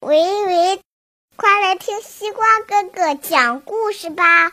喂喂，快来听西瓜哥哥讲故事吧！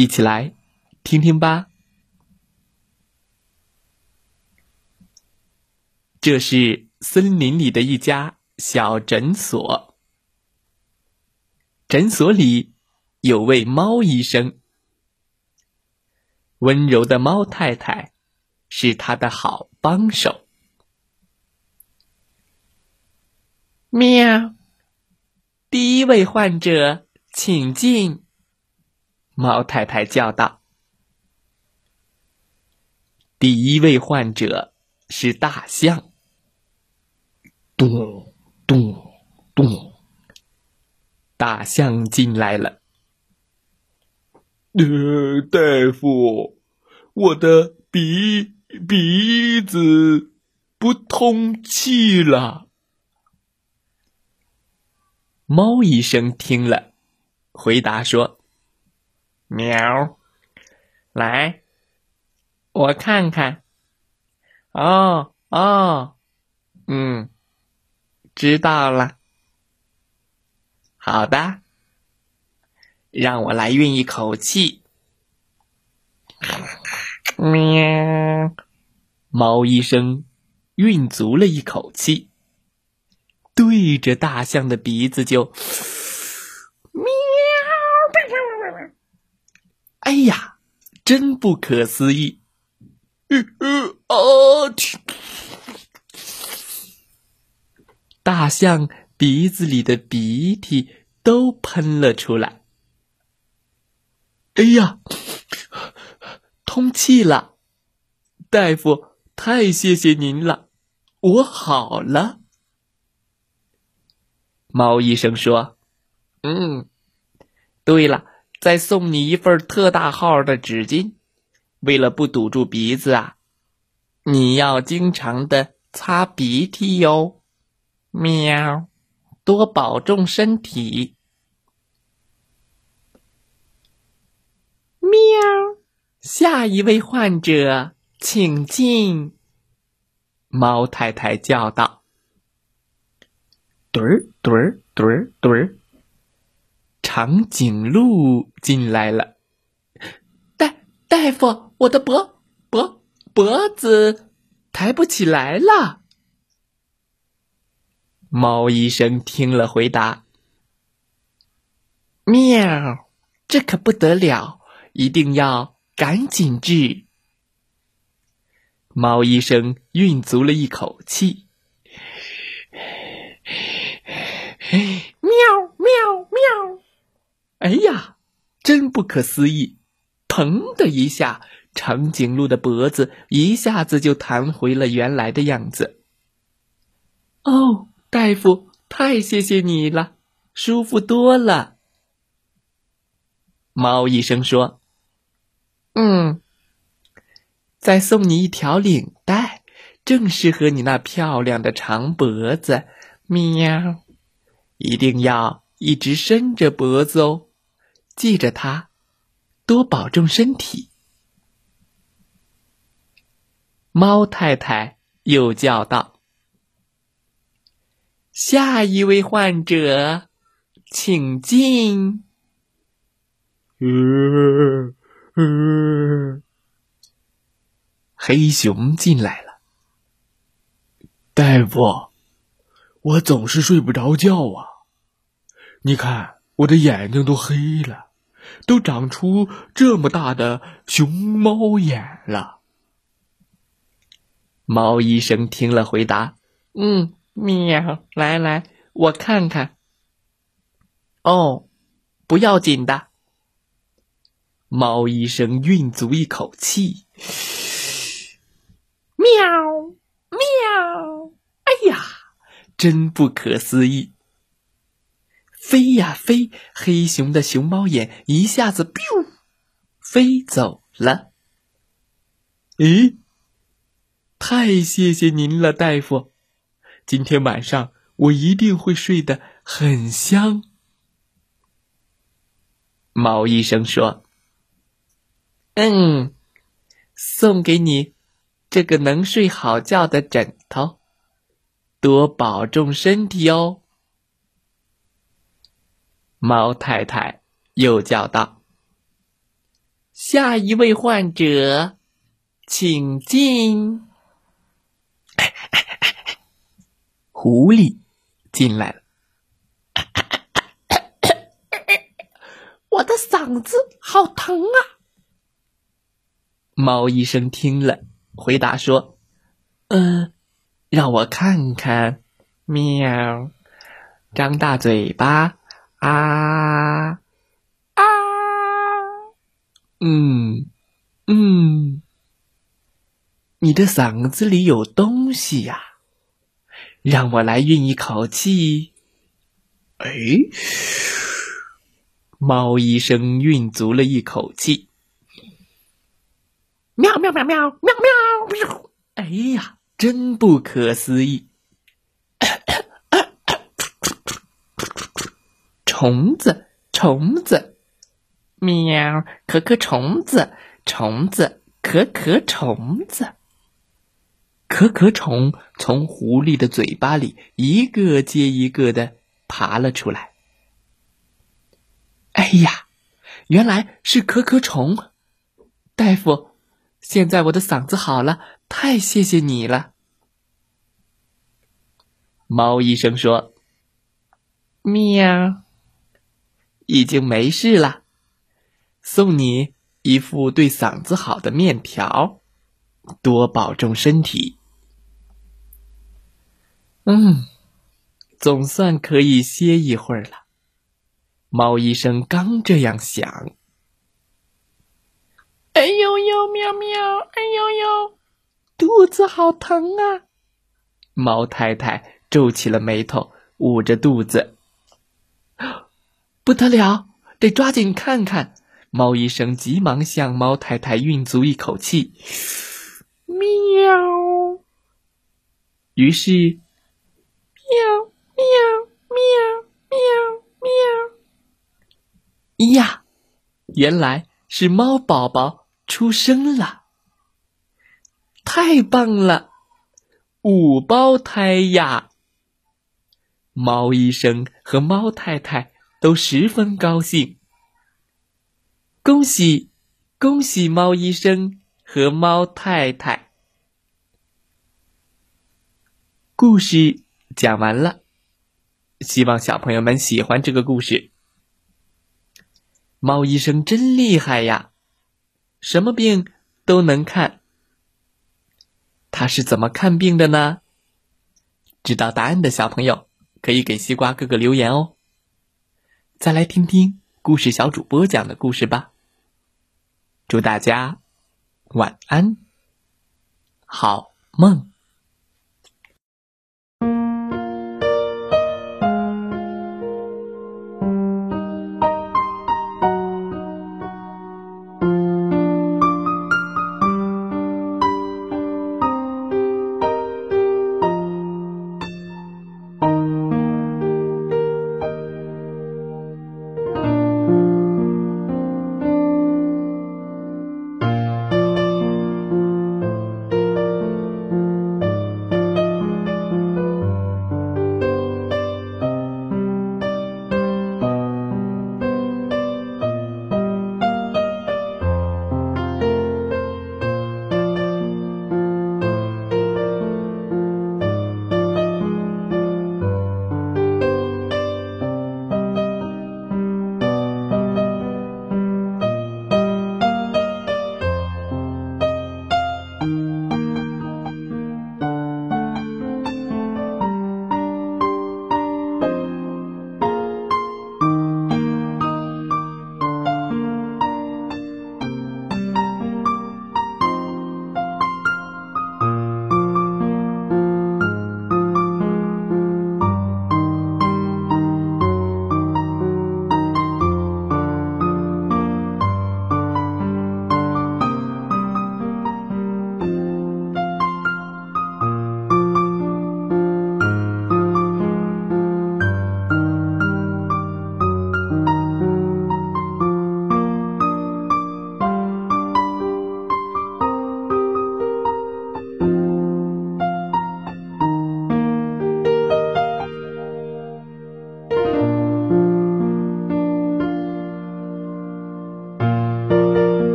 一起来听听吧。这是森林里的一家小诊所，诊所里有位猫医生，温柔的猫太太是他的好帮手。喵，第一位患者，请进。猫太太叫道：“第一位患者是大象。”咚咚咚，大象进来了。呃，大夫，我的鼻鼻子不通气了。猫医生听了，回答说。喵，来，我看看。哦哦，嗯，知道了。好的，让我来运一口气。喵，猫医生运足了一口气，对着大象的鼻子就。哎呀，真不可思议！呃啊！大象鼻子里的鼻涕都喷了出来。哎呀，通气了！大夫，太谢谢您了，我好了。猫医生说：“嗯，对了。”再送你一份特大号的纸巾，为了不堵住鼻子啊，你要经常的擦鼻涕哟。喵，多保重身体。喵，下一位患者请进。猫太太叫道：“墩儿墩儿墩儿墩儿。”长颈鹿进来了，大大夫，我的脖脖脖子抬不起来了。猫医生听了，回答：“喵，这可不得了，一定要赶紧治。”猫医生运足了一口气。哎呀，不可思议！砰的一下，长颈鹿的脖子一下子就弹回了原来的样子。哦，大夫，太谢谢你了，舒服多了。猫医生说：“嗯，再送你一条领带，正适合你那漂亮的长脖子。喵，一定要一直伸着脖子哦。”记着它，多保重身体。猫太太又叫道：“下一位患者，请进。”呃呃，黑熊进来了。大夫，我总是睡不着觉啊！你看。我的眼睛都黑了，都长出这么大的熊猫眼了。猫医生听了，回答：“嗯，喵，来来，我看看。哦，不要紧的。”猫医生运足一口气，喵喵，哎呀，真不可思议！飞呀飞，黑熊的熊猫眼一下子 biu 飞走了。咦，太谢谢您了，大夫！今天晚上我一定会睡得很香。猫医生说：“嗯，送给你这个能睡好觉的枕头，多保重身体哦。”猫太太又叫道：“下一位患者，请进。”狐狸进来了，我的嗓子好疼啊！猫医生听了，回答说：“嗯，让我看看，喵，张大嘴巴。”啊啊！嗯嗯，你的嗓子里有东西呀，让我来运一口气。哎，猫医生运足了一口气，喵喵喵喵喵喵！哎呀，真不可思议！虫子，虫子，喵！可可虫子，虫子，可可虫子。可可虫从狐狸的嘴巴里一个接一个的爬了出来。哎呀，原来是可可虫！大夫，现在我的嗓子好了，太谢谢你了。猫医生说：“喵。”已经没事了，送你一副对嗓子好的面条，多保重身体。嗯，总算可以歇一会儿了。猫医生刚这样想，哎呦呦，喵喵，哎呦呦，肚子好疼啊！猫太太皱起了眉头，捂着肚子。不得了，得抓紧看看！猫医生急忙向猫太太运足一口气，喵。于是，喵喵喵喵喵。呀，原来是猫宝宝出生了！太棒了，五胞胎呀！猫医生和猫太太。都十分高兴，恭喜，恭喜猫医生和猫太太。故事讲完了，希望小朋友们喜欢这个故事。猫医生真厉害呀，什么病都能看。他是怎么看病的呢？知道答案的小朋友可以给西瓜哥哥留言哦。再来听听故事小主播讲的故事吧。祝大家晚安，好梦。